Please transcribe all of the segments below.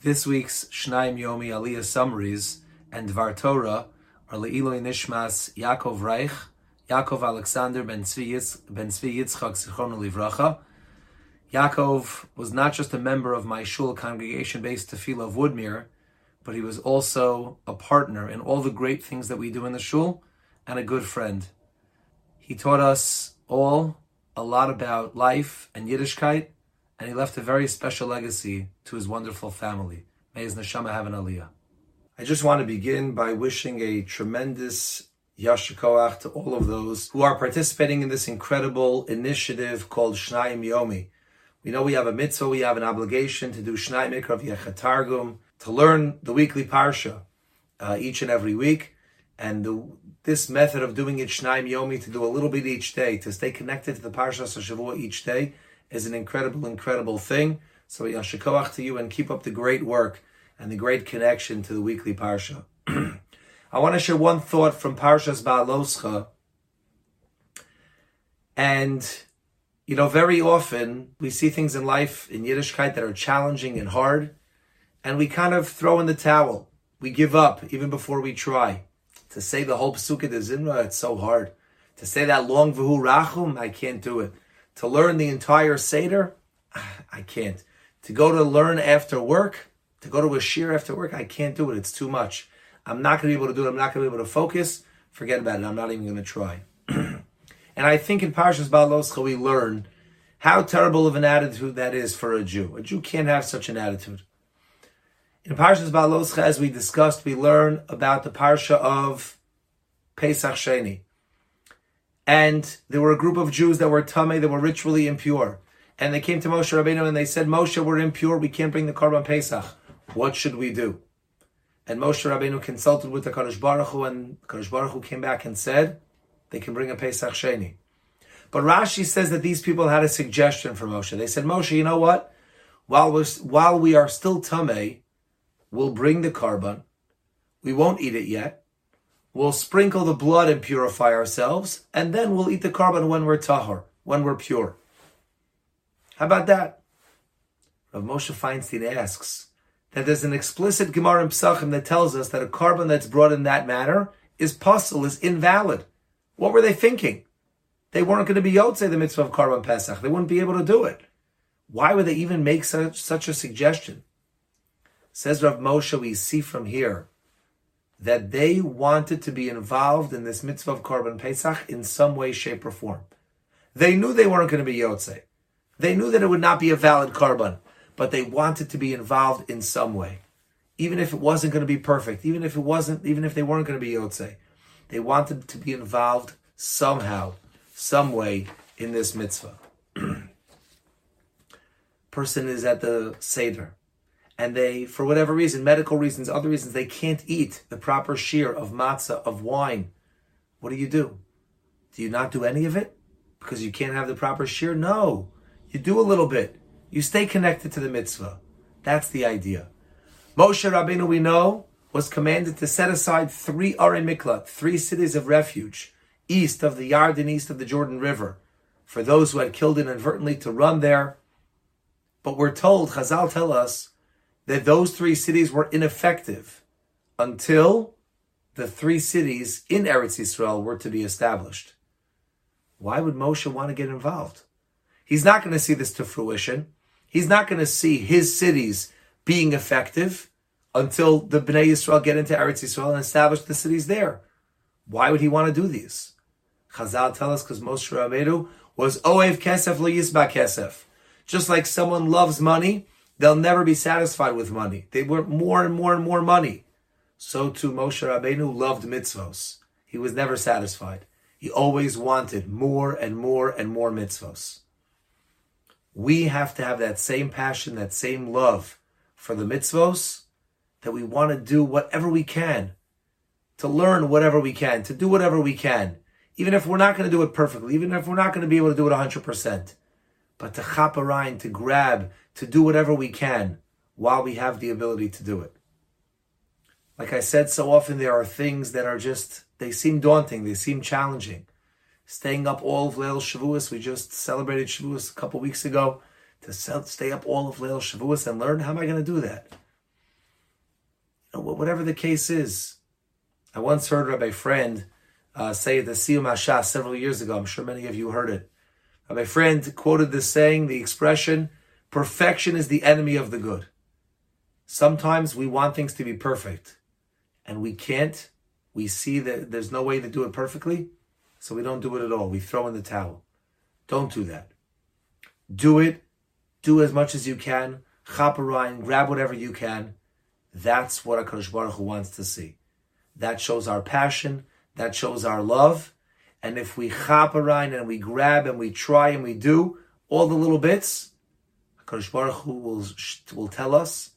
This week's Shnaim Yomi Aliyah summaries and Dvar Torah are Le'iloi Nishmas Yaakov Reich, Yaakov Alexander ben Tzvi, Yitz, ben Tzvi Yitzchak Zichron Livracha. Yaakov was not just a member of my shul congregation Bais Tefilah of Woodmere, but he was also a partner in all the great things that we do in the shul and a good friend. He taught us all a lot about life and Yiddishkeit and he left a very special legacy to his wonderful family. May his neshama have an aliyah. I just want to begin by wishing a tremendous yasher koach to all of those who are participating in this incredible initiative called Shnayim Yomi. We know we have a mitzvah, we have an obligation to do Shnai Mikra of Yechatargum, to learn the weekly parsha uh, each and every week. And the, this method of doing it Shnaim Yomi, to do a little bit each day, to stay connected to the Parsha Shavua each day, is an incredible, incredible thing. So yasher koach to you and keep up the great work and the great connection to the weekly parsha. I want to share one thought from Parshas Ba'aloscha. And, you know, very often we see things in life in Yiddishkeit that are challenging and hard, and we kind of throw in the towel. We give up even before we try. To say the whole Pesukei de Zimra, it's so hard. To say that long Vehu Rachum, I can't do it. To learn the entire Seder, I can't. To go to learn after work, to go to a shiur after work, I can't do it. It's too much. I'm not going to be able to do it. I'm not going to be able to focus. Forget about it. I'm not even going to try. and I think in Parshas Beha'aloscha we learn how terrible of an attitude that is for a Jew. A Jew can't have such an attitude. In Parshas Beha'aloscha, as we discussed, we learn about the Parsha of Pesach Sheni. And there were a group of Jews that were tame, that were ritually impure. And they came to Moshe Rabbeinu and they said, Moshe, we're impure, we can't bring the Korban Pesach. What should we do? And Moshe Rabbeinu consulted with the Kadosh Baruch Hu, and Kadosh Baruch Hu came back and said, they can bring a Pesach Sheni. But Rashi says that these people had a suggestion for Moshe. They said, Moshe, you know what? While, we're, while we are still tame, we'll bring the Korban. We won't eat it yet. We'll sprinkle the blood and purify ourselves, and then we'll eat the Korban when we're tahor, when we're pure. How about that? Rav Moshe Feinstein asks that there's an explicit Gemara in Psachim that tells us that a Korban that's brought in that manner is pasul, is invalid. What were they thinking? They weren't going to be Yotze, the mitzvah of Korban Pesach. They wouldn't be able to do it. Why would they even make such, such a suggestion? Says Rav Moshe, we see from here that they wanted to be involved in this mitzvah of Korban Pesach in some way, shape, or form. They knew they weren't going to be Yotze. They knew that it would not be a valid Korban, but they wanted to be involved in some way. Even if it wasn't going to be perfect, even if it wasn't, even if they weren't going to be Yotze, they wanted to be involved somehow, some way in this mitzvah. Person is at the Seder and they, for whatever reason, medical reasons, other reasons, they can't eat the proper shiur of matzah, of wine, what do you do? Do you not do any of it? Because you can't have the proper shiur? No. You do a little bit. You stay connected to the mitzvah. That's the idea. Moshe Rabbeinu, we know, was commanded to set aside three Arei Miklat, three cities of refuge, east of the Yarden, east of the Jordan River, for those who had killed inadvertently to run there. But we're told, Chazal tell us, that those three cities were ineffective until the three cities in Eretz Yisrael were to be established. Why would Moshe want to get involved? He's not going to see this to fruition. He's not going to see his cities being effective until the Bnei Yisrael get into Eretz Yisrael and establish the cities there. Why would he want to do these? Chazal tell us because Moshe Rabbeinu was Ohev Kesef lo Yisba Kesef. Just like someone loves money, They'll never be satisfied with money. They want more and more and more money. So too Moshe Rabbeinu loved mitzvos. He was never satisfied. He always wanted more and more and more mitzvos. We have to have that same passion, that same love for the mitzvos, that we want to do whatever we can, to learn whatever we can, to do whatever we can, even if we're not going to do it perfectly, even if we're not going to be able to do it 100% but to chaparine, to grab, to do whatever we can while we have the ability to do it. Like I said so often, there are things that are just, they seem daunting, they seem challenging. Staying up all of Leil Shavuos, we just celebrated Shavuos a couple weeks ago, to stay up all of Leil Shavuos and learn, how am I going to do that? whatever the case is. I once heard Rabbi Friend uh, say the Siyum Hashas several years ago. I'm sure many of you heard it. Rabbi Friend quoted this saying, the expression, perfection is the enemy of the good. Sometimes we want things to be perfect and we can't. We see that there's no way to do it perfectly, so we don't do it at all. We throw in the towel. Don't do that. Do it. Do as much as you can. Chaparine, grab whatever you can. That's what HaKadosh Baruch Hu wants to see. That shows our passion. That shows our love. And if we chaparine and we grab and we try and we do all the little bits, HaKadosh Baruch Hu will, will tell us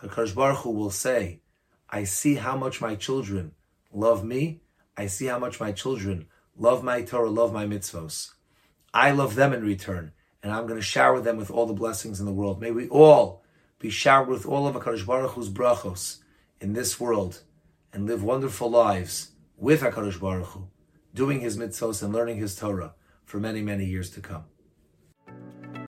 HaKadosh Baruch Hu will say, I see how much my children love me. I see how much my children love my Torah, love my mitzvos. I love them in return, and I'm going to shower them with all the blessings in the world. May we all be showered with all of HaKadosh Baruch Hu's brachos in this world and live wonderful lives with HaKadosh Baruch Hu, doing His mitzvos and learning His Torah for many, many years to come.